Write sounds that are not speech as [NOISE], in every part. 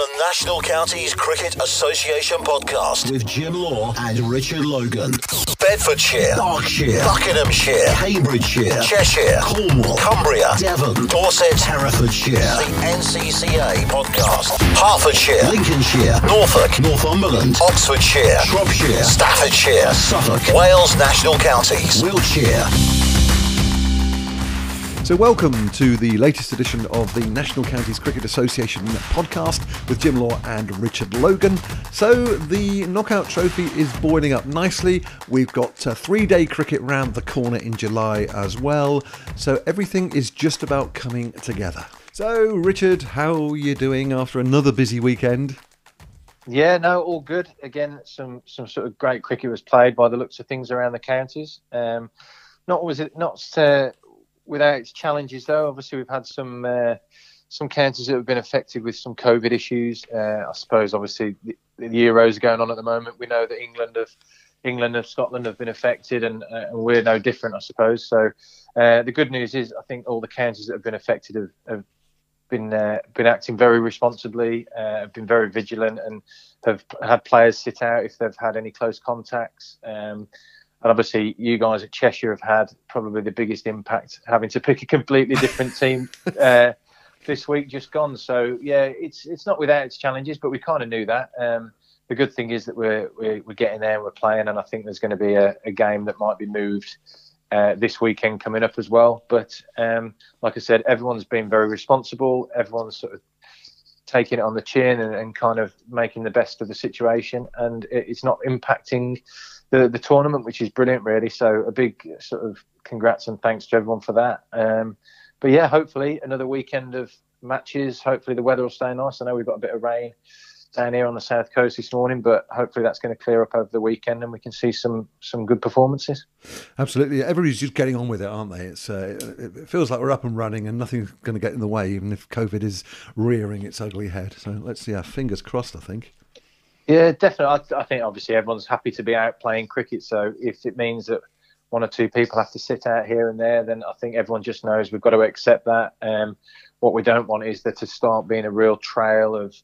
The National Counties Cricket Association podcast with Jim Law and Richard Logan. Bedfordshire, Berkshire, Buckinghamshire, Cambridgeshire, Cheshire, Cornwall, Cumbria, Devon, Dorset, Herefordshire. The NCCA podcast. Hertfordshire, Lincolnshire, Norfolk, Northumberland, Oxfordshire, Shropshire, Staffordshire, Suffolk, Wales National Counties, Wiltshire. So, welcome to the latest edition of the National Counties Cricket Association podcast with Jim Law and Richard Logan. So, the knockout trophy is boiling up nicely. We've got a three day cricket round the corner in July as well. So, everything is just about coming together. So, Richard, how are you doing after another busy weekend? Yeah, no, all good. Again, some some sort of great cricket was played by the looks of things around the counties. Um, not was it not uh, without its challenges, though. Obviously, we've had some uh, some counties that have been affected with some COVID issues. Uh, I suppose, obviously, the, the Euros are going on at the moment. We know that England have England and Scotland have been affected, and, uh, and we're no different, I suppose. So, uh, the good news is, I think all the counties that have been affected have, have been uh, been acting very responsibly, uh, have been very vigilant, and have had players sit out if they've had any close contacts. Um, and obviously, you guys at Cheshire have had probably the biggest impact, having to pick a completely different [LAUGHS] team uh, this week just gone. So yeah, it's it's not without its challenges, but we kind of knew that. Um, the good thing is that we're, we're, we're getting there and we're playing, and I think there's going to be a, a game that might be moved uh, this weekend coming up as well. But um, like I said, everyone's been very responsible. Everyone's sort of taking it on the chin and, and kind of making the best of the situation, and it, it's not impacting the the tournament, which is brilliant, really. So a big sort of congrats and thanks to everyone for that. Um, but yeah, hopefully another weekend of matches. Hopefully the weather will stay nice. I know we've got a bit of rain down here on the south coast this morning, but hopefully that's going to clear up over the weekend and we can see some some good performances. Absolutely, everybody's just getting on with it, aren't they? It's uh, it feels like we're up and running and nothing's going to get in the way, even if COVID is rearing its ugly head. So let's see, our fingers crossed. I think. Yeah, definitely. I, I think obviously everyone's happy to be out playing cricket. So if it means that one or two people have to sit out here and there, then I think everyone just knows we've got to accept that. Um, what we don't want is there to start being a real trail of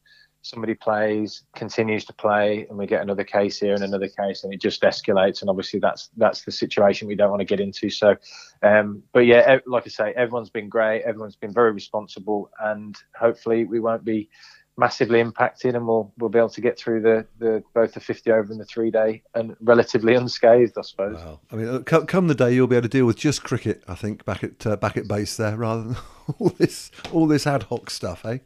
somebody plays, continues to play, and we get another case here and another case, and it just escalates. And obviously, that's that's the situation we don't want to get into. So, um, but yeah, like I say, everyone's been great. Everyone's been very responsible, and hopefully, we won't be massively impacted, and we'll we'll be able to get through the, the both the 50 over and the three day and relatively unscathed, I suppose. Wow. I mean, come, come the day, you'll be able to deal with just cricket. I think back at uh, back at base there, rather than [LAUGHS] all this all this ad hoc stuff, eh?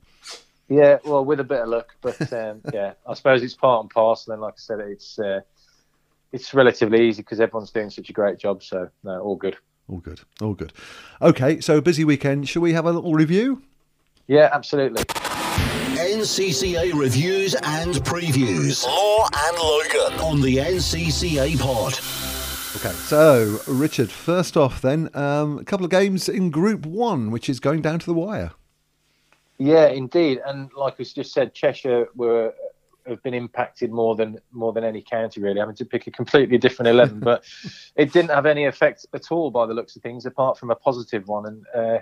Yeah, well, with a bit of luck, but um, [LAUGHS] yeah, I suppose it's part and parcel. And like I said, it's uh, it's relatively easy because everyone's doing such a great job. So no, all good. All good. All good. Okay, so busy weekend. Shall we have a little review? Yeah, absolutely. NCCA reviews and previews. Law and Logan on the NCCA pod. Okay, so Richard, first off, then um, a couple of games in Group One, which is going down to the wire. Yeah, indeed, and like we just said, Cheshire were have been impacted more than more than any county really, having to pick a completely different eleven. [LAUGHS] but it didn't have any effect at all by the looks of things, apart from a positive one. And uh,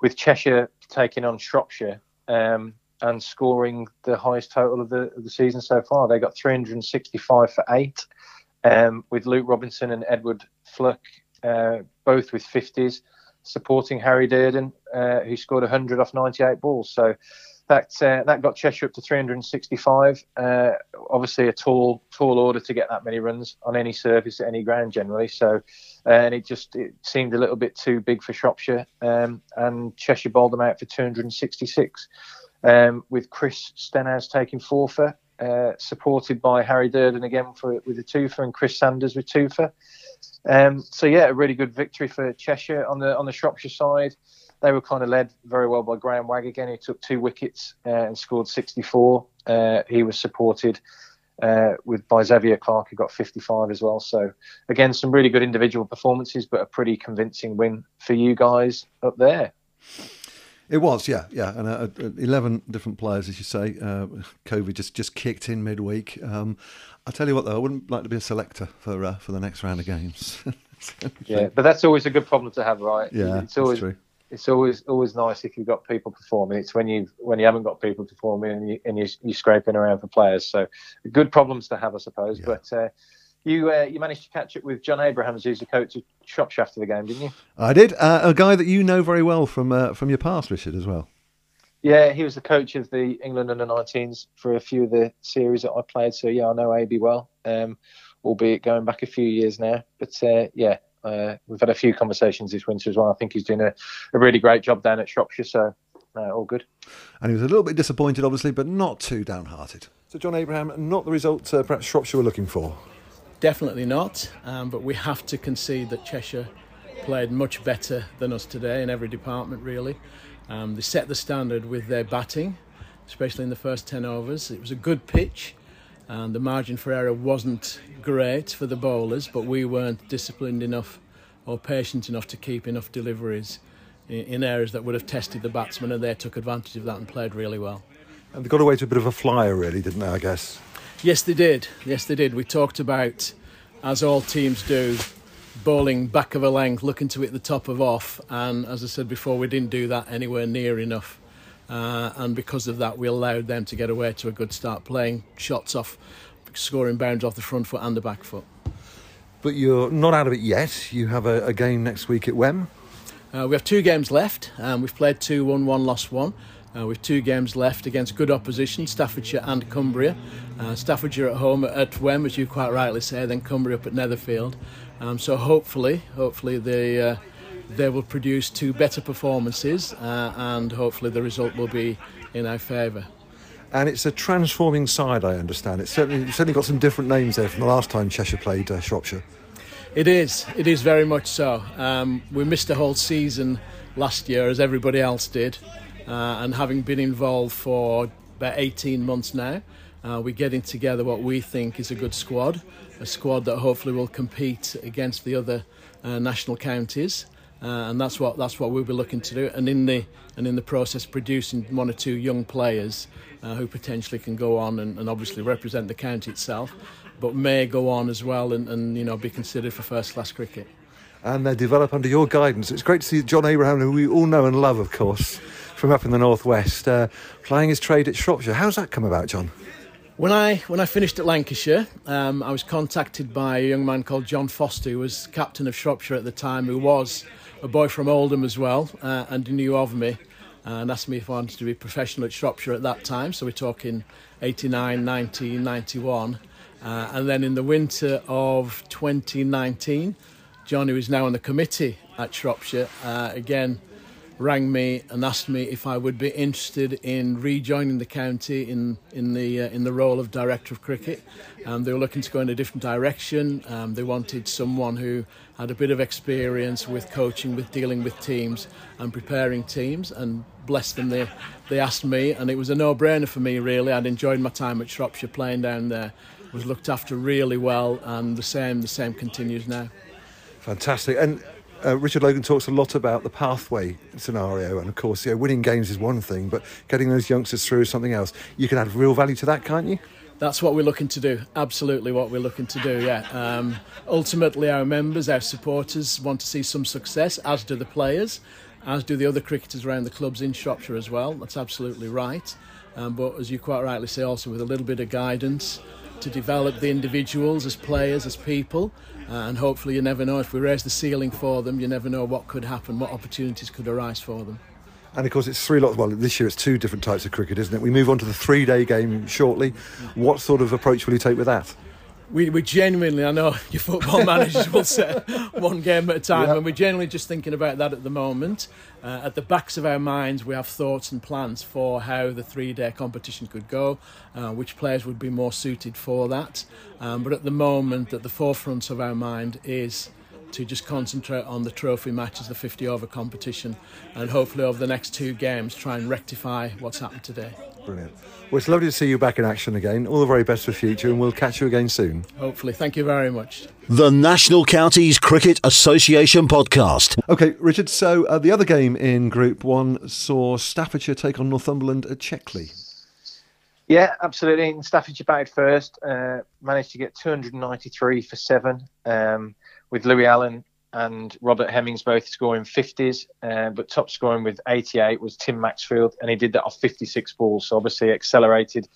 with Cheshire taking on Shropshire, um, and scoring the highest total of the, of the season so far. They got 365 for eight, um, with Luke Robinson and Edward Fluck uh, both with 50s, supporting Harry Durden, uh, who scored 100 off 98 balls. So that uh, that got Cheshire up to 365. Uh, obviously, a tall tall order to get that many runs on any surface at any ground generally. So, uh, and it just it seemed a little bit too big for Shropshire, um, and Cheshire bowled them out for 266 um, with Chris Stenhouse taking four for, uh, supported by Harry Durden again for with a two for, and Chris Sanders with two for. Um, so yeah, a really good victory for Cheshire on the on the Shropshire side. They were kind of led very well by Graham Wagg again, who took two wickets uh, and scored 64. Uh, he was supported uh, with by Xavier Clark, who got 55 as well. So again, some really good individual performances, but a pretty convincing win for you guys up there. It was, yeah, yeah, and uh, uh, eleven different players, as you say. Uh, COVID just, just kicked in midweek. Um, I tell you what, though, I wouldn't like to be a selector for uh, for the next round of games. [LAUGHS] yeah, but that's always a good problem to have, right? Yeah, it's always true. it's always always nice if you've got people performing. It's when you when you haven't got people performing and you and you, you're scraping around for players. So good problems to have, I suppose. Yeah. But uh, you uh, you managed to catch up with John Abrahams, who's the coach of Shropshire after the game, didn't you? I did. Uh, a guy that you know very well from uh, from your past, Richard, as well. Yeah, he was the coach of the England under 19s for a few of the series that I played. So yeah, I know AB well, um, albeit going back a few years now. But uh, yeah, uh, we've had a few conversations this winter as well. I think he's doing a, a really great job down at Shropshire. So uh, all good. And he was a little bit disappointed, obviously, but not too downhearted. So John Abraham, not the result uh, perhaps Shropshire were looking for. Definitely not. Um, but we have to concede that Cheshire played much better than us today in every department, really. Um, they set the standard with their batting, especially in the first 10 overs. It was a good pitch, and the margin for error wasn't great for the bowlers, but we weren't disciplined enough or patient enough to keep enough deliveries in, in areas that would have tested the batsmen, and they took advantage of that and played really well. And they got away to a bit of a flyer, really, didn't they, I guess? Yes, they did. Yes, they did. We talked about, as all teams do, bowling back of a length, looking to hit the top of off. And as I said before, we didn't do that anywhere near enough. Uh, and because of that, we allowed them to get away to a good start, playing shots off, scoring bounds off the front foot and the back foot. But you're not out of it yet. You have a, a game next week at Wem. Uh, we have two games left. Um, we've played 2 1 1, lost 1. Uh, with two games left against good opposition, Staffordshire and Cumbria. Uh, Staffordshire at home at Wem, as you quite rightly say, then Cumbria up at Netherfield. Um, so hopefully, hopefully they uh, they will produce two better performances, uh, and hopefully the result will be in our favour. And it's a transforming side, I understand. It's certainly it's certainly got some different names there from the last time Cheshire played uh, Shropshire. It is. It is very much so. Um, we missed a whole season last year, as everybody else did, and having been involved for about 18 months now, uh, we're getting together what we think is a good squad a squad that hopefully will compete against the other uh, national counties. Uh, and that's what that's what we'll be looking to do. And in the and in the process, producing one or two young players uh, who potentially can go on and, and, obviously represent the county itself, but may go on as well and, and you know be considered for first class cricket. And they develop under your guidance. It's great to see John Abraham, who we all know and love, of course, from up in the northwest, uh, playing his trade at Shropshire. How's that come about, John? When I when I finished at Lancashire, um, I was contacted by a young man called John Foster, who was captain of Shropshire at the time, who was a boy from Oldham as well, uh, and knew of me, and asked me if I wanted to be professional at Shropshire at that time. So we're talking 89, 90, 91. Uh, and then in the winter of 2019, John, who is now on the committee at Shropshire. Uh, again, rang me and asked me if I would be interested in rejoining the county in in the uh, in the role of director of cricket. Um, they were looking to go in a different direction. Um, they wanted someone who had a bit of experience with coaching, with dealing with teams and preparing teams. And bless them, they they asked me, and it was a no-brainer for me. Really, I'd enjoyed my time at Shropshire playing down there. Was looked after really well, and the same the same continues now. Fantastic. And uh, Richard Logan talks a lot about the pathway scenario, and of course, you know, winning games is one thing, but getting those youngsters through is something else. You can add real value to that, can't you? That's what we're looking to do. Absolutely, what we're looking to do. Yeah. Um, ultimately, our members, our supporters, want to see some success, as do the players, as do the other cricketers around the clubs in Shropshire as well. That's absolutely right. Um, but as you quite rightly say, also with a little bit of guidance to develop the individuals as players, as people, and hopefully you never know if we raise the ceiling for them, you never know what could happen, what opportunities could arise for them. And of course, it's three lots. Well, this year it's two different types of cricket, isn't it? We move on to the three-day game shortly. What sort of approach will you take with that? We, we genuinely, I know [LAUGHS] your football managers will say [LAUGHS] one game at a time, yep. and we're generally just thinking about that at the moment. Uh, at the backs of our minds, we have thoughts and plans for how the three day competition could go, uh, which players would be more suited for that. Um, but at the moment, at the forefront of our mind is to just concentrate on the trophy matches, the 50 over competition, and hopefully over the next two games try and rectify what's happened today. Brilliant. Well, it's lovely to see you back in action again. All the very best for the future, and we'll catch you again soon. Hopefully. Thank you very much. The National Counties Cricket Association podcast. Okay, Richard. So uh, the other game in Group One saw Staffordshire take on Northumberland at Checkley. Yeah, absolutely. And Staffordshire batted first, uh, managed to get 293 for seven, um, with Louis Allen and Robert Hemmings both scoring 50s, uh, but top scoring with 88 was Tim Maxfield, and he did that off 56 balls. So obviously accelerated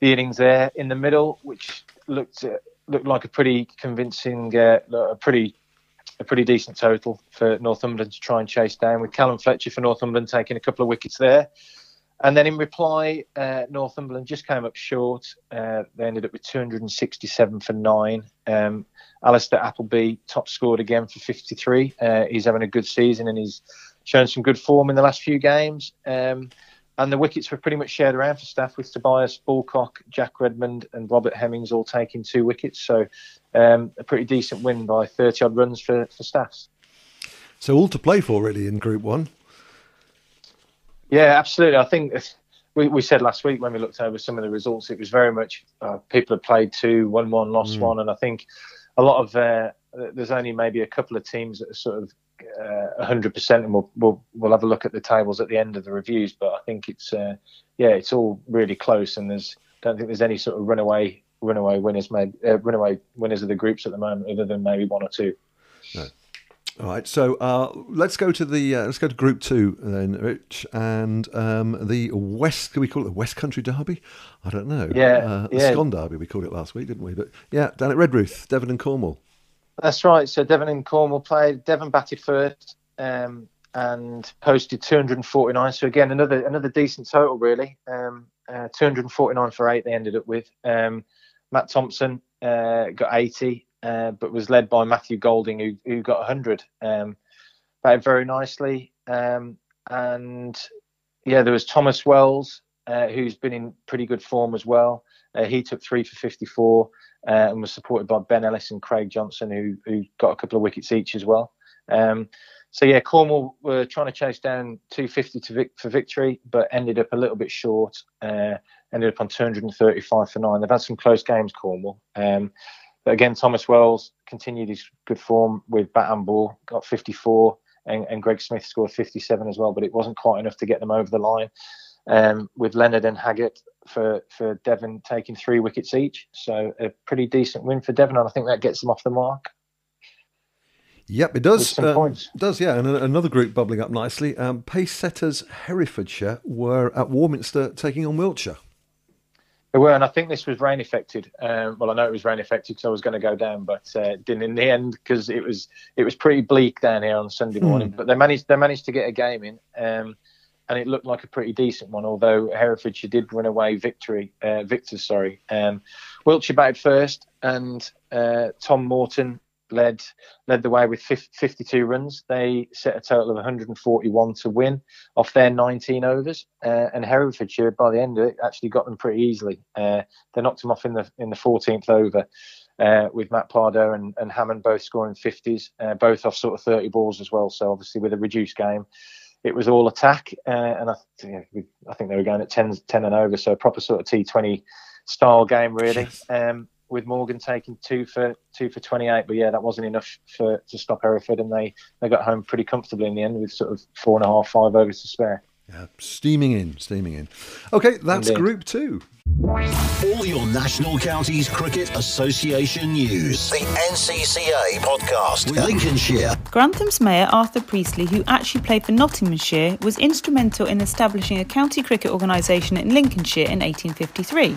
the innings there in the middle, which looked uh, looked like a pretty convincing, uh, a pretty a pretty decent total for Northumberland to try and chase down. With Callum Fletcher for Northumberland taking a couple of wickets there. And then in reply, uh, Northumberland just came up short. Uh, they ended up with 267 for nine. Um, Alistair Appleby top scored again for 53. Uh, he's having a good season and he's shown some good form in the last few games. Um, and the wickets were pretty much shared around for staff with Tobias Bulcock, Jack Redmond, and Robert Hemmings all taking two wickets. So um, a pretty decent win by 30 odd runs for, for staffs. So all to play for really in Group One. Yeah, absolutely. I think we, we said last week when we looked over some of the results, it was very much uh, people had played two, won one, lost mm. one, and I think a lot of uh, there's only maybe a couple of teams that are sort of uh, 100%, and we'll, we'll we'll have a look at the tables at the end of the reviews. But I think it's uh, yeah, it's all really close, and there's don't think there's any sort of runaway runaway winners, maybe uh, runaway winners of the groups at the moment, other than maybe one or two. All right, so uh, let's go to the uh, let's go to Group Two then, Rich, and um, the West. Can we call it the West Country Derby? I don't know. Yeah, uh, yeah. Scone Derby we called it last week, didn't we? But yeah, down at Redruth, Devon and Cornwall. That's right. So Devon and Cornwall played. Devon batted first um, and posted 249. So again, another another decent total, really. Um, uh, 249 for eight. They ended up with. Um, Matt Thompson uh, got 80 uh, but was led by Matthew Golding, who, who got 100. Um, very nicely. Um, and yeah, there was Thomas Wells, uh, who's been in pretty good form as well. Uh, he took three for 54 uh, and was supported by Ben Ellis and Craig Johnson, who, who got a couple of wickets each as well. Um, so yeah, Cornwall were trying to chase down 250 to vic- for victory, but ended up a little bit short. Uh, ended up on 235 for nine. They've had some close games, Cornwall. Um, but again, Thomas Wells continued his good form with bat and ball, got 54, and, and Greg Smith scored 57 as well, but it wasn't quite enough to get them over the line. Um, with Leonard and Haggett for, for Devon taking three wickets each. So a pretty decent win for Devon, and I think that gets them off the mark. Yep, it does. Uh, does yeah, and another group bubbling up nicely. Um, pace setters Herefordshire were at Warminster taking on Wiltshire. They were, and I think this was rain affected. Um, well, I know it was rain affected because I was going to go down, but uh, didn't in the end because it was it was pretty bleak down here on Sunday hmm. morning. Mm. But they managed they managed to get a game in, um, and it looked like a pretty decent one. Although Herefordshire did run away victory, uh, victors, sorry. Um, Wiltshire batted first, and uh, Tom Morton led led the way with 52 runs. They set a total of 141 to win off their 19 overs, uh, and Herefordshire by the end of it actually got them pretty easily. Uh, they knocked them off in the in the 14th over. Uh, with Matt Pardo and, and, Hammond both scoring 50s, uh, both off sort of 30 balls as well. So obviously with a reduced game, it was all attack, uh, and I, I, think they were going at 10, 10 and over, so a proper sort of T20 style game really. Um, with Morgan taking two for two for 28. But yeah, that wasn't enough for to stop Hereford, and they they got home pretty comfortably in the end with sort of four and a half, five overs to spare. Yeah, steaming in, steaming in. Okay, that's Indeed. Group Two. All your National Counties Cricket Association news. The NCCA podcast with Lincolnshire. Grantham's Mayor Arthur Priestley, who actually played for Nottinghamshire, was instrumental in establishing a county cricket organisation in Lincolnshire in 1853.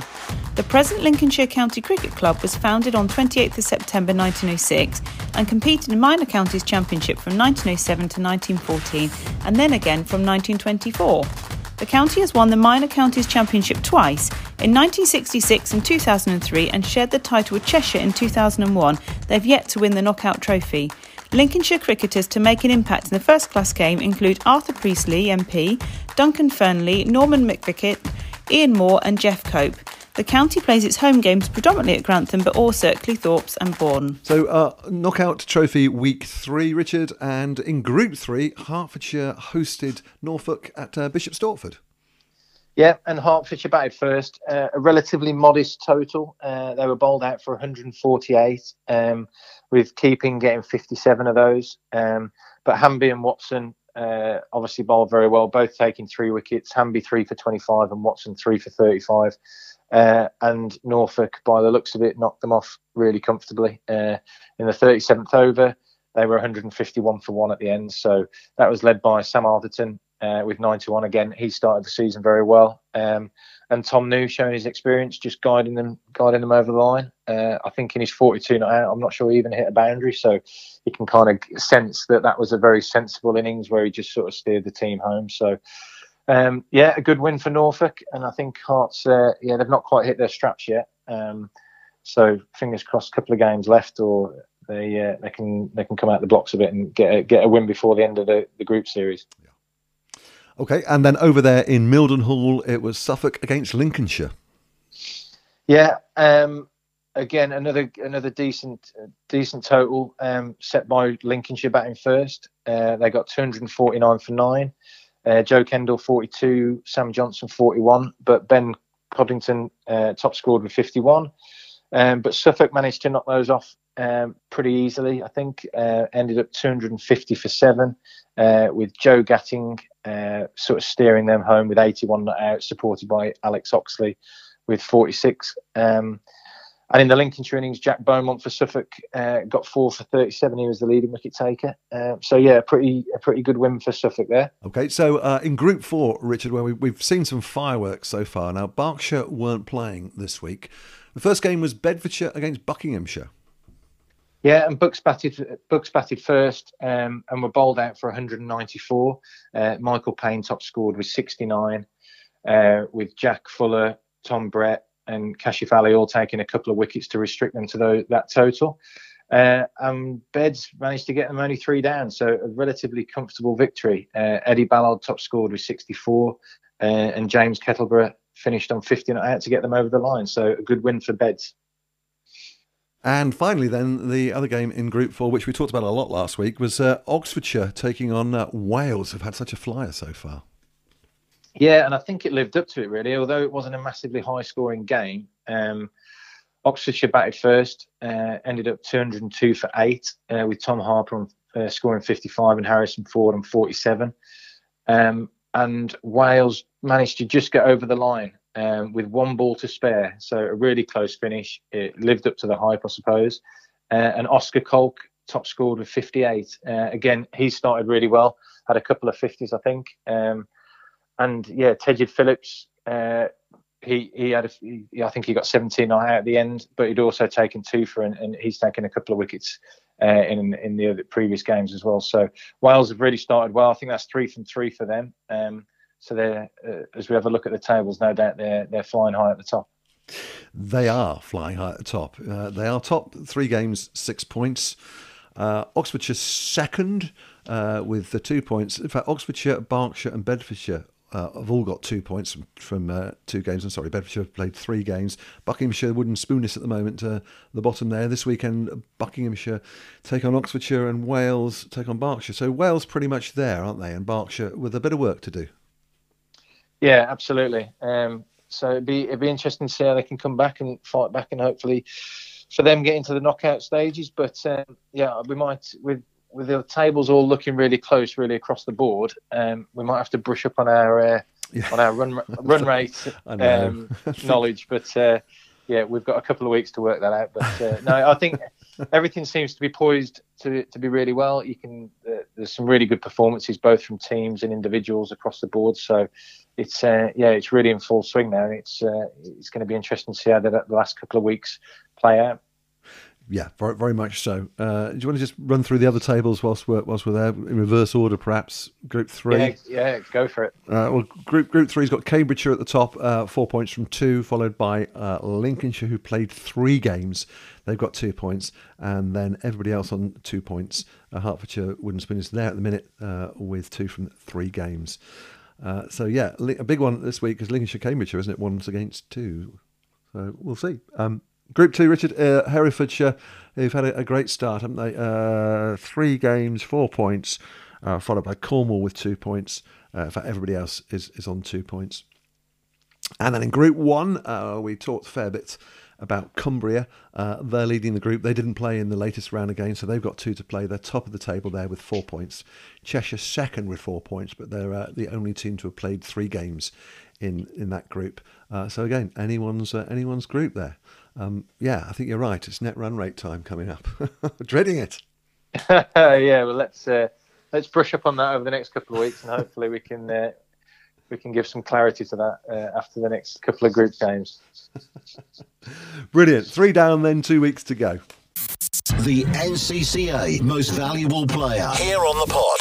The present Lincolnshire County Cricket Club was founded on 28th September 1906 and competed in Minor Counties Championship from 1907 to 1914 and then again from 1924. The county has won the Minor Counties Championship twice, in 1966 and 2003, and shared the title with Cheshire in 2001. They've yet to win the knockout trophy. Lincolnshire cricketers to make an impact in the first class game include Arthur Priestley, MP, Duncan Fearnley, Norman McVicker, Ian Moore, and Geoff Cope. The county plays its home games predominantly at Grantham, but also at Cleethorpes and Bourne. So, uh, knockout trophy week three, Richard, and in Group three, Hertfordshire hosted Norfolk at uh, Bishop Stortford. Yeah, and Hertfordshire batted first. Uh, a relatively modest total. Uh, they were bowled out for 148, um, with keeping getting 57 of those. Um, but Hanby and Watson uh, obviously bowled very well, both taking three wickets. Hanby three for 25 and Watson three for 35. Uh, and Norfolk, by the looks of it, knocked them off really comfortably uh, in the 37th over. they were 151 for one at the end. So that was led by Sam Arthurton uh, with 91 again. He started the season very well. Um, and Tom New showing his experience, just guiding them, guiding them over the line. Uh, I think in his 42 not out, I'm not sure he even hit a boundary, so you can kind of sense that that was a very sensible innings where he just sort of steered the team home. So. Um, yeah, a good win for Norfolk, and I think Herts. Uh, yeah, they've not quite hit their straps yet. Um, so fingers crossed, a couple of games left, or they uh, they can they can come out the blocks a bit and get a, get a win before the end of the, the group series. Okay, and then over there in Mildenhall, it was Suffolk against Lincolnshire. Yeah, um, again another another decent decent total um, set by Lincolnshire batting first. Uh, they got 249 for nine. Uh, Joe Kendall 42, Sam Johnson 41, but Ben Coddington uh, top scored with 51. Um, but Suffolk managed to knock those off um, pretty easily, I think. Uh, ended up 250 for seven, uh, with Joe Gatting uh, sort of steering them home with 81 not out, supported by Alex Oxley with 46. Um, and in the Lincolnshire innings, Jack Beaumont for Suffolk uh, got four for 37. He was the leading wicket taker. Uh, so yeah, a pretty a pretty good win for Suffolk there. Okay, so uh, in Group Four, Richard, where we, have seen some fireworks so far. Now Berkshire weren't playing this week. The first game was Bedfordshire against Buckinghamshire. Yeah, and Bucks batted Bucks batted first, um, and were bowled out for 194. Uh, Michael Payne top scored with 69, uh, with Jack Fuller, Tom Brett, and Kashif Ali all taking a couple of wickets to restrict them to that total. Uh, and Beds managed to get them only three down, so a relatively comfortable victory. Uh, Eddie Ballard top scored with 64, uh, and James Kettleborough finished on 50 not out to get them over the line. So a good win for Beds. And finally, then the other game in Group Four, which we talked about a lot last week, was uh, Oxfordshire taking on uh, Wales, who've had such a flyer so far. Yeah, and I think it lived up to it really. Although it wasn't a massively high-scoring game, um, Oxfordshire batted first, uh, ended up 202 for eight, uh, with Tom Harper uh, scoring 55 and Harrison Ford on 47. Um, and Wales managed to just get over the line um, with one ball to spare. So a really close finish. It lived up to the hype, I suppose. Uh, and Oscar Kolk top scored with 58. Uh, again, he started really well. Had a couple of 50s, I think. Um, and yeah, Tejid Phillips. Uh, he he had a, he, I think he got 17 out at the end, but he'd also taken two for and, and he's taken a couple of wickets uh, in in the previous games as well. So Wales have really started well. I think that's three from three for them. Um, so they're, uh, as we have a look at the tables, no doubt they're they're flying high at the top. They are flying high at the top. Uh, they are top three games, six points. Uh, Oxfordshire second uh, with the two points. In fact, Oxfordshire, Berkshire, and Bedfordshire uh, have all got two points from, from uh, two games. I'm sorry, Bedfordshire have played three games. Buckinghamshire wouldn't spoon this at the moment, uh, the bottom there. This weekend, Buckinghamshire take on Oxfordshire and Wales take on Berkshire. So Wales pretty much there, aren't they? And Berkshire with a bit of work to do. Yeah, absolutely. Um, so it'd be it'd be interesting to see how they can come back and fight back, and hopefully for them get into the knockout stages. But um, yeah, we might with with the tables all looking really close, really across the board. Um, we might have to brush up on our uh, yeah. on our run [LAUGHS] run rate um, [LAUGHS] knowledge, but uh, yeah, we've got a couple of weeks to work that out. But uh, no, I think [LAUGHS] everything seems to be poised to to be really well. You can uh, there's some really good performances both from teams and individuals across the board. So it's uh, yeah, it's really in full swing now. It's uh, it's going to be interesting to see how the, the last couple of weeks play out. Yeah, very, very much so. Uh, do you want to just run through the other tables whilst we're, whilst we're there in reverse order, perhaps? Group three. Yeah, yeah go for it. Uh, well, group Group three's got Cambridgeshire at the top, uh, four points from two, followed by uh, Lincolnshire, who played three games. They've got two points, and then everybody else on two points. Uh, Hertfordshire Wooden Spoon is there at the minute uh, with two from three games. so yeah, a big one this week is Lincolnshire Cambridgeshire, isn't it? One's against two. So we'll see. Um, Group two, Richard uh, Herefordshire, who've had a, a, great start, haven't they? Uh, three games, four points, uh, followed by Cornwall with two points. Uh, in fact, everybody else is, is on two points. And then in Group one, uh, we talked a fair bit about Cumbria. Uh, they're leading the group. They didn't play in the latest round again, so they've got two to play. They're top of the table there with four points. Cheshire second with four points, but they're the only team to have played three games in in that group. So again, anyone's anyone's group there. Um, yeah, I think you're right. It's net run rate time coming up. [LAUGHS] Dreading it. [LAUGHS] yeah, well, let's uh, let's brush up on that over the next couple of weeks, and hopefully we can uh, we can give some clarity to that uh, after the next couple of group games. [LAUGHS] Brilliant. Three down, then two weeks to go. The NCCA most valuable player here on the pod.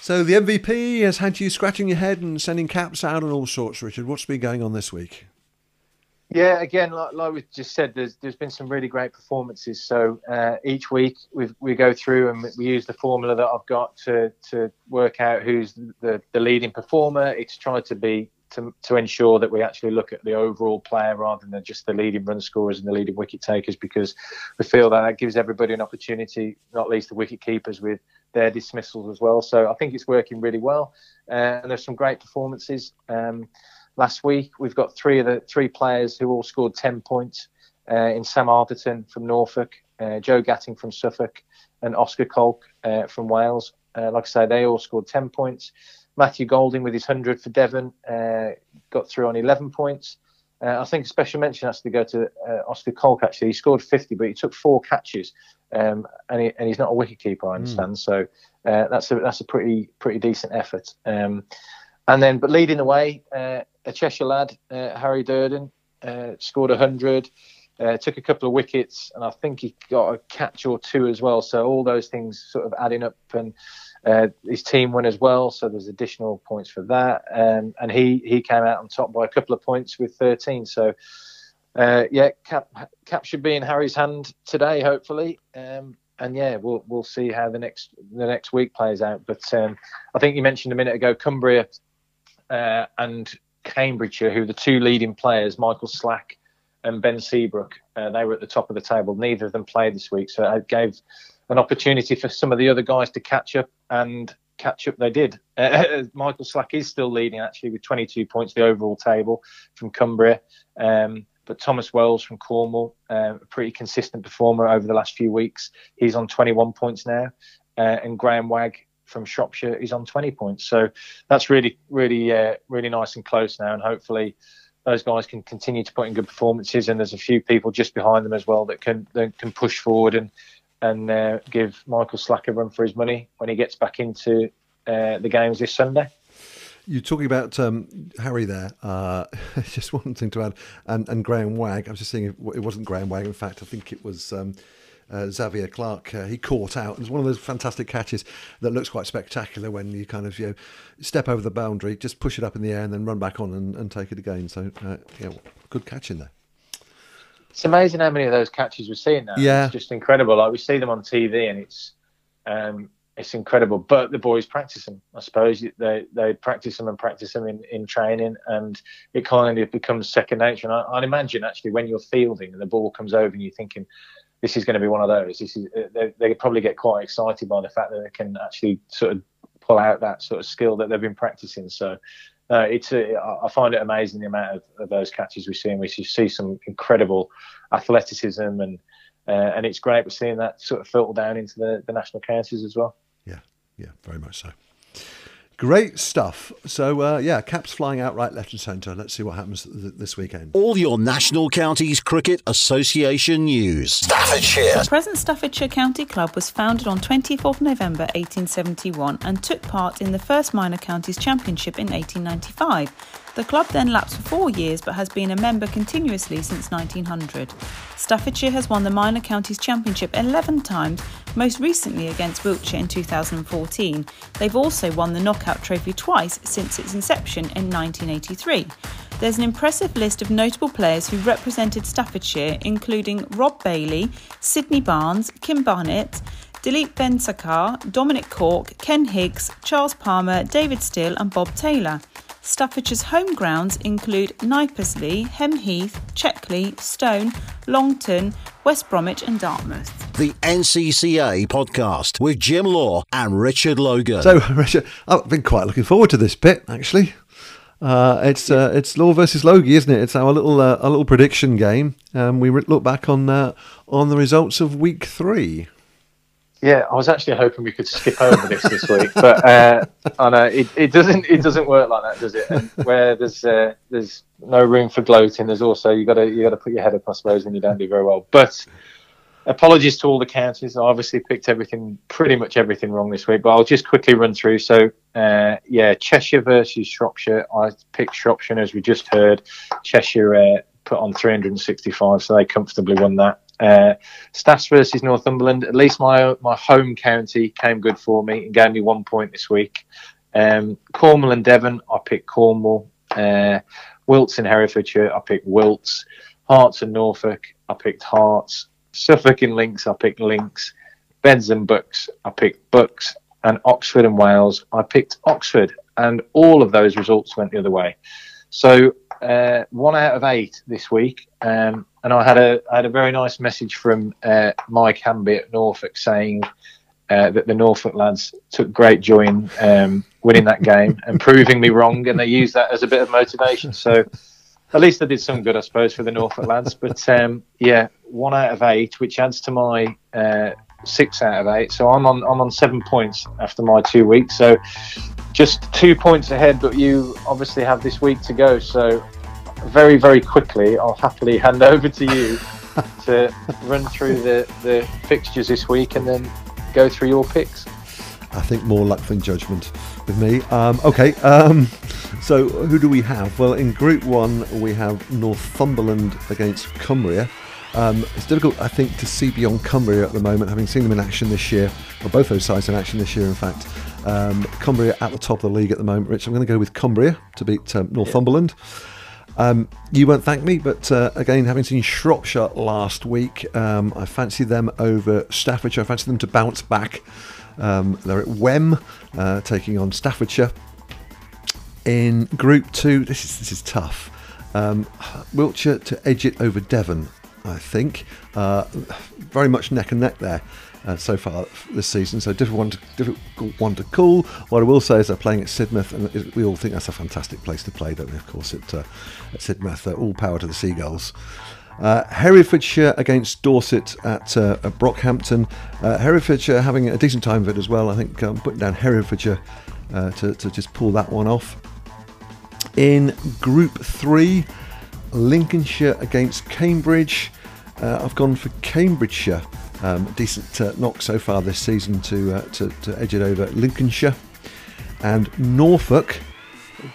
So the MVP has had you scratching your head and sending caps out and all sorts, Richard. What's been going on this week? Yeah, again, like, like we just said, there's there's been some really great performances. So uh, each week we we go through and we use the formula that I've got to to work out who's the the leading performer. It's tried to be to, to ensure that we actually look at the overall player rather than just the leading run scorers and the leading wicket takers because we feel that that gives everybody an opportunity, not least the wicket keepers with their dismissals as well. So I think it's working really well, uh, and there's some great performances. Um, last week. We've got three of the three players who all scored 10 points uh, in Sam Arthurton from Norfolk, uh, Joe Gatting from Suffolk, and Oscar Colk uh, from Wales. Uh, like I say, they all scored 10 points. Matthew Golding with his 100 for Devon uh, got through on 11 points. Uh, I think a special mention has to go to Oscar Colk. Actually, he scored 50, but he took four catches, um, and, he, and, he's not a wicket keeper, I hmm. understand. Mm. So that's a that's a pretty pretty decent effort. Um, and then, but leading the way, a Cheshire lad, uh, Harry Durden, uh, scored 100, uh, took a couple of wickets, and I think he got a catch or two as well. So all those things sort of adding up, and uh, his team won as well. So there's additional points for that. Um, and he he came out on top by a couple of points with 13. So uh, yeah, cap, cap should be in Harry's hand today, hopefully. Um, and yeah, we'll we'll see how the next the next week plays out. But um, I think you mentioned a minute ago Cumbria uh, and Cambridgeshire, who the two leading players, Michael Slack and Ben Seabrook. Uh, they were at the top of the table. Neither of them played this week, so it gave an opportunity for some of the other guys to catch up, and catch up they did. [LAUGHS] Uh, Michael Slack is still leading actually with 22 points the overall table from Cumbria. Um, but Thomas Wells from Cornwall, uh, a pretty consistent performer over the last few weeks. He's on 21 points now. Uh, and Graham Wagg from Shropshire is on 20 points. So that's really, really, uh, really nice and close now. And hopefully those guys can continue to put in good performances. And there's a few people just behind them as well that can that can push forward and and uh, give Michael Slack a run for his money when he gets back into uh, the games this Sunday. You're talking about um, Harry there. Uh, [LAUGHS] just one thing to add, and, and Graham Wagg. I was just saying it wasn't Graham Wagg. In fact, I think it was um, uh, Xavier Clarke, uh, he caught out. It was one of those fantastic catches that looks quite spectacular when you kind of you know, step over the boundary, just push it up in the air, and then run back on and, and take it again. So, uh, yeah, good catch in there. It's amazing how many of those catches we're seeing now. Yeah, it's just incredible. Like we see them on TV, and it's um, it's incredible. But the boys practice them. I suppose they they practice them and practice them in, in training, and it kind of becomes second nature. And I, I'd imagine actually when you're fielding and the ball comes over and you're thinking, this is going to be one of those. This is they, they probably get quite excited by the fact that they can actually sort of pull out that sort of skill that they've been practicing. So uh, it's a, I find it amazing the amount of, of, those catches we see, and we see some incredible athleticism, and uh, and it's great we're seeing that sort of filter down into the, the national counties as well. Yeah, yeah, very much so. Great stuff. So, uh, yeah, caps flying out right, left, and centre. Let's see what happens th- this weekend. All your National Counties Cricket Association news. Staffordshire. The present Staffordshire County Club was founded on 24th November 1871 and took part in the first Minor Counties Championship in 1895. The club then lapsed for four years but has been a member continuously since 1900. Staffordshire has won the Minor Counties Championship 11 times, most recently against Wiltshire in 2014. They've also won the Knockout Trophy twice since its inception in 1983. There's an impressive list of notable players who represented Staffordshire, including Rob Bailey, Sydney Barnes, Kim Barnett, Dilip Vengsarkar, Dominic Cork, Ken Higgs, Charles Palmer, David Steele, and Bob Taylor. Staffordshire's home grounds include Knypersley, Heath, Checkley, Stone, Longton, West Bromwich, and Dartmouth. The NCCA podcast with Jim Law and Richard Logan. So, [LAUGHS] Richard, I've been quite looking forward to this bit actually. Uh, it's uh, it's Law versus Logie, isn't it? It's our little uh, our little prediction game. Um, we look back on uh, on the results of week three. Yeah, I was actually hoping we could skip over this this week, but uh, I know it, it doesn't it doesn't work like that, does it? And where there's uh, there's no room for gloating, there's also you got to you got to put your head up, I suppose, when you don't do very well. But apologies to all the counties. I obviously picked everything, pretty much everything wrong this week, but I'll just quickly run through. So, uh, yeah, Cheshire versus Shropshire. I picked Shropshire, as we just heard. Cheshire uh, put on 365, so they comfortably won that. Uh, Staffs versus Northumberland. At least my my home county came good for me and gave me one point this week. Um, Cornwall and Devon, I picked Cornwall. Uh, Wilts in Herefordshire, I picked Wilts. Herts and Norfolk, I picked Herts. Suffolk and Lincs, I picked Lincs. Beds and Bucks, I picked Bucks. And Oxford and Wales, I picked Oxford. And all of those results went the other way. So uh, one out of eight this week. Um, and I had a I had a very nice message from uh, Mike Hamby at Norfolk saying uh, that the Norfolk lads took great joy in um, winning that game [LAUGHS] and proving me wrong, and they used that as a bit of motivation. So at least I did some good, I suppose, for the Norfolk lads. But um, yeah, one out of eight, which adds to my uh, six out of eight. So I'm on I'm on seven points after my two weeks. So just two points ahead, but you obviously have this week to go. So very very quickly, I'll happily hand [LAUGHS] over to you to run through the the fixtures this week and then go through your picks. I think more luck than judgment with me. Um, okay, um, so who do we have? Well, in Group One we have Northumberland against Cumbria. Um, it's difficult, I think, to see beyond Cumbria at the moment, having seen them in action this year, or both those sides in action this year, in fact. Um, Cumbria at the top of the league at the moment, Rich. I'm going to go with Cumbria to beat um, Northumberland. Um, you won't thank me, but uh, again, having seen Shropshire last week, um, I fancy them over Staffordshire. I fancy them to bounce back. Um, they're at Wem, uh, taking on Staffordshire. In Group Two, this is this is tough. Um, Wiltshire to edge it over Devon. I think. Uh, very much neck and neck there. Uh, so far this season. So difficult one, to, call. What I will say is they're playing at Sidmouth, and we all think that's a fantastic place to play, don't we? Of course, at, uh, at Sidmouth, uh, all power to the Seagulls. Uh, Herefordshire against Dorset at, uh, at Brockhampton. Uh, Herefordshire having a decent time of it as well. I think I'm putting down Herefordshire uh, to, to just pull that one off. In Group 3, Lincolnshire against Cambridge. Uh, I've gone for Cambridgeshire. Um, decent uh, knock so far this season to, uh, to, to edge it over Lincolnshire. And Norfolk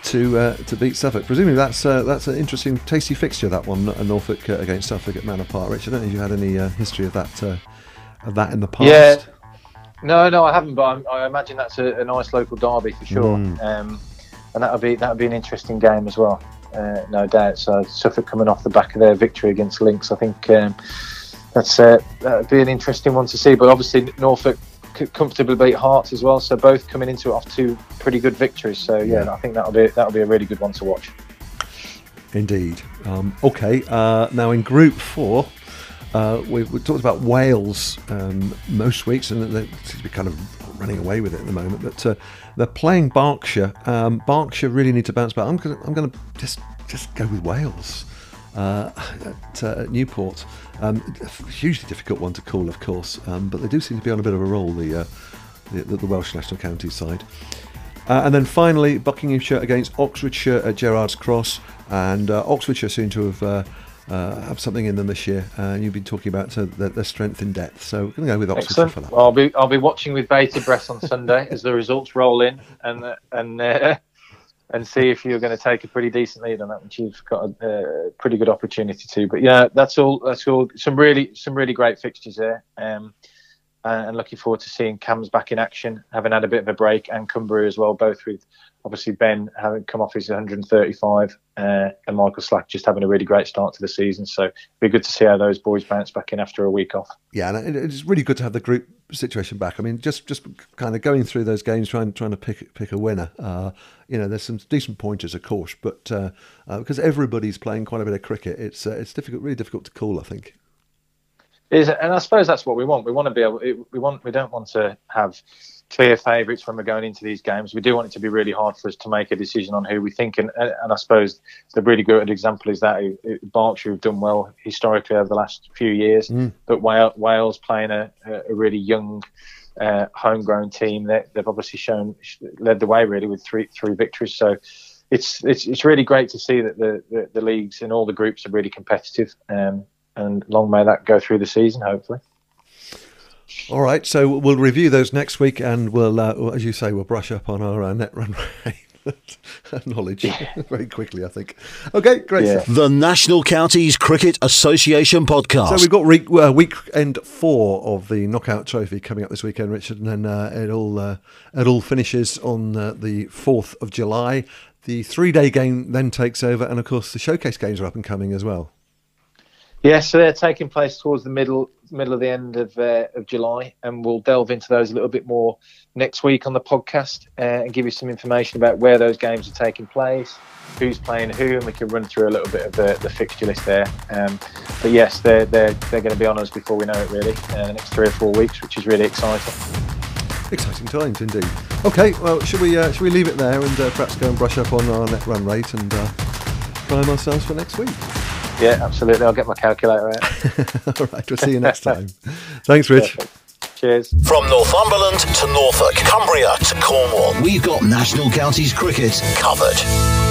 to uh, to beat Suffolk. Presumably that's uh, that's an interesting, tasty fixture. That one, Norfolk uh, against Suffolk at Manor Park. Rich, I don't know if you had any uh, history of that uh, of that in the past. Yeah, no, no, I haven't. But I'm, i imagine that's a, a, nice local derby for sure. Mm. Um, and that'll be that'll be an interesting game as well uh, no doubt. So Suffolk coming off the back of their victory against Lincs, I think um, that's uh, that'd be an interesting one to see. But obviously Norfolk could comfortably beat Herts as well, so both coming into it off two pretty good victories. So yeah. I think that'll be that'll be a really good one to watch. Indeed. Um, okay, uh, now in Group Four. Uh, we've, we've, talked about Wales um, most weeks, and they seem to be kind of running away with it at the moment. But uh, they're playing Berkshire. Um, Berkshire really need to bounce back. I'm going I'm to just just go with Wales uh, at, uh, Newport. Um, hugely difficult one to call, of course, um, but they do seem to be on a bit of a roll. The uh, the, the, Welsh national county side. Uh, and then finally, Buckinghamshire against Oxfordshire at Gerrard's Cross, and uh, Oxfordshire seem to have uh, have something in them this year. Uh, you've been talking about uh, their, their, strength in depth, so we're going to go with Oxford for that. I'll be I'll be watching with bated breath on Sunday as the results roll in, and uh, and uh, and see if you're going to take a pretty decent lead on that, which you've got a pretty good opportunity to. But yeah, that's all. That's all. Some really some really great fixtures there. Um, and looking forward to seeing Cambs back in action, having had a bit of a break, and Cumbria as well, both with obviously Ben having come off his 135 uh, and Michael Slack just having a really great start to the season. So it'd be good to see how those boys bounce back in after a week off. Yeah, and it's really good to have the group situation back. I mean, just just kind of going through those games, trying trying to pick pick a winner. Uh, you know, there's some decent pointers, of course, but uh, uh, because everybody's playing quite a bit of cricket, it's uh, it's difficult, really difficult to call. I think. Is and I suppose that's what we want. We want to be able. We want. We don't want to have clear favourites when we're going into these games. We do want it to be really hard for us to make a decision on who we think, and, and I suppose the really good example is that Berkshire have done well historically over the last few years, mm. but Wales playing a, a really young. Uh, homegrown team that they've obviously shown led the way really with three three victories. So it's it's it's really great to see that the, the, the leagues and all the groups are really competitive. Um, and long may that go through the season, hopefully. All right, so we'll review those next week, and we'll, uh, as you say, we'll brush up on our uh, net run rate. [LAUGHS] knowledge yeah. [LAUGHS] very quickly, I think. Okay, great yeah. The National Counties Cricket Association podcast. So we've got week, uh, weekend four of the Knockout Trophy coming up this weekend, Richard, and then uh, it all uh, it all finishes on uh, the fourth of July. The three-day game then takes over, and of course the showcase games are up and coming as well. Yeah, so they're taking place towards the middle middle of the end of uh, of July, and we'll delve into those a little bit more next week on the podcast uh, and give you some information about where those games are taking place, who's playing who, and we can run through a little bit of the, the fixture list there. Um, but yes, they're they're they're going to be on us before we know it, really, uh, the next three or four weeks, which is really exciting. Exciting times indeed. Okay, well, should we uh, should we leave it there and uh, perhaps go and brush up on our net run rate and uh, prime ourselves for next week? Yeah, absolutely. I'll get my calculator out. [LAUGHS] All right, we'll see you next time. [LAUGHS] Thanks, Rich. Perfect. Cheers. From Northumberland to Norfolk, Cumbria to Cornwall, we've got National Counties cricket covered.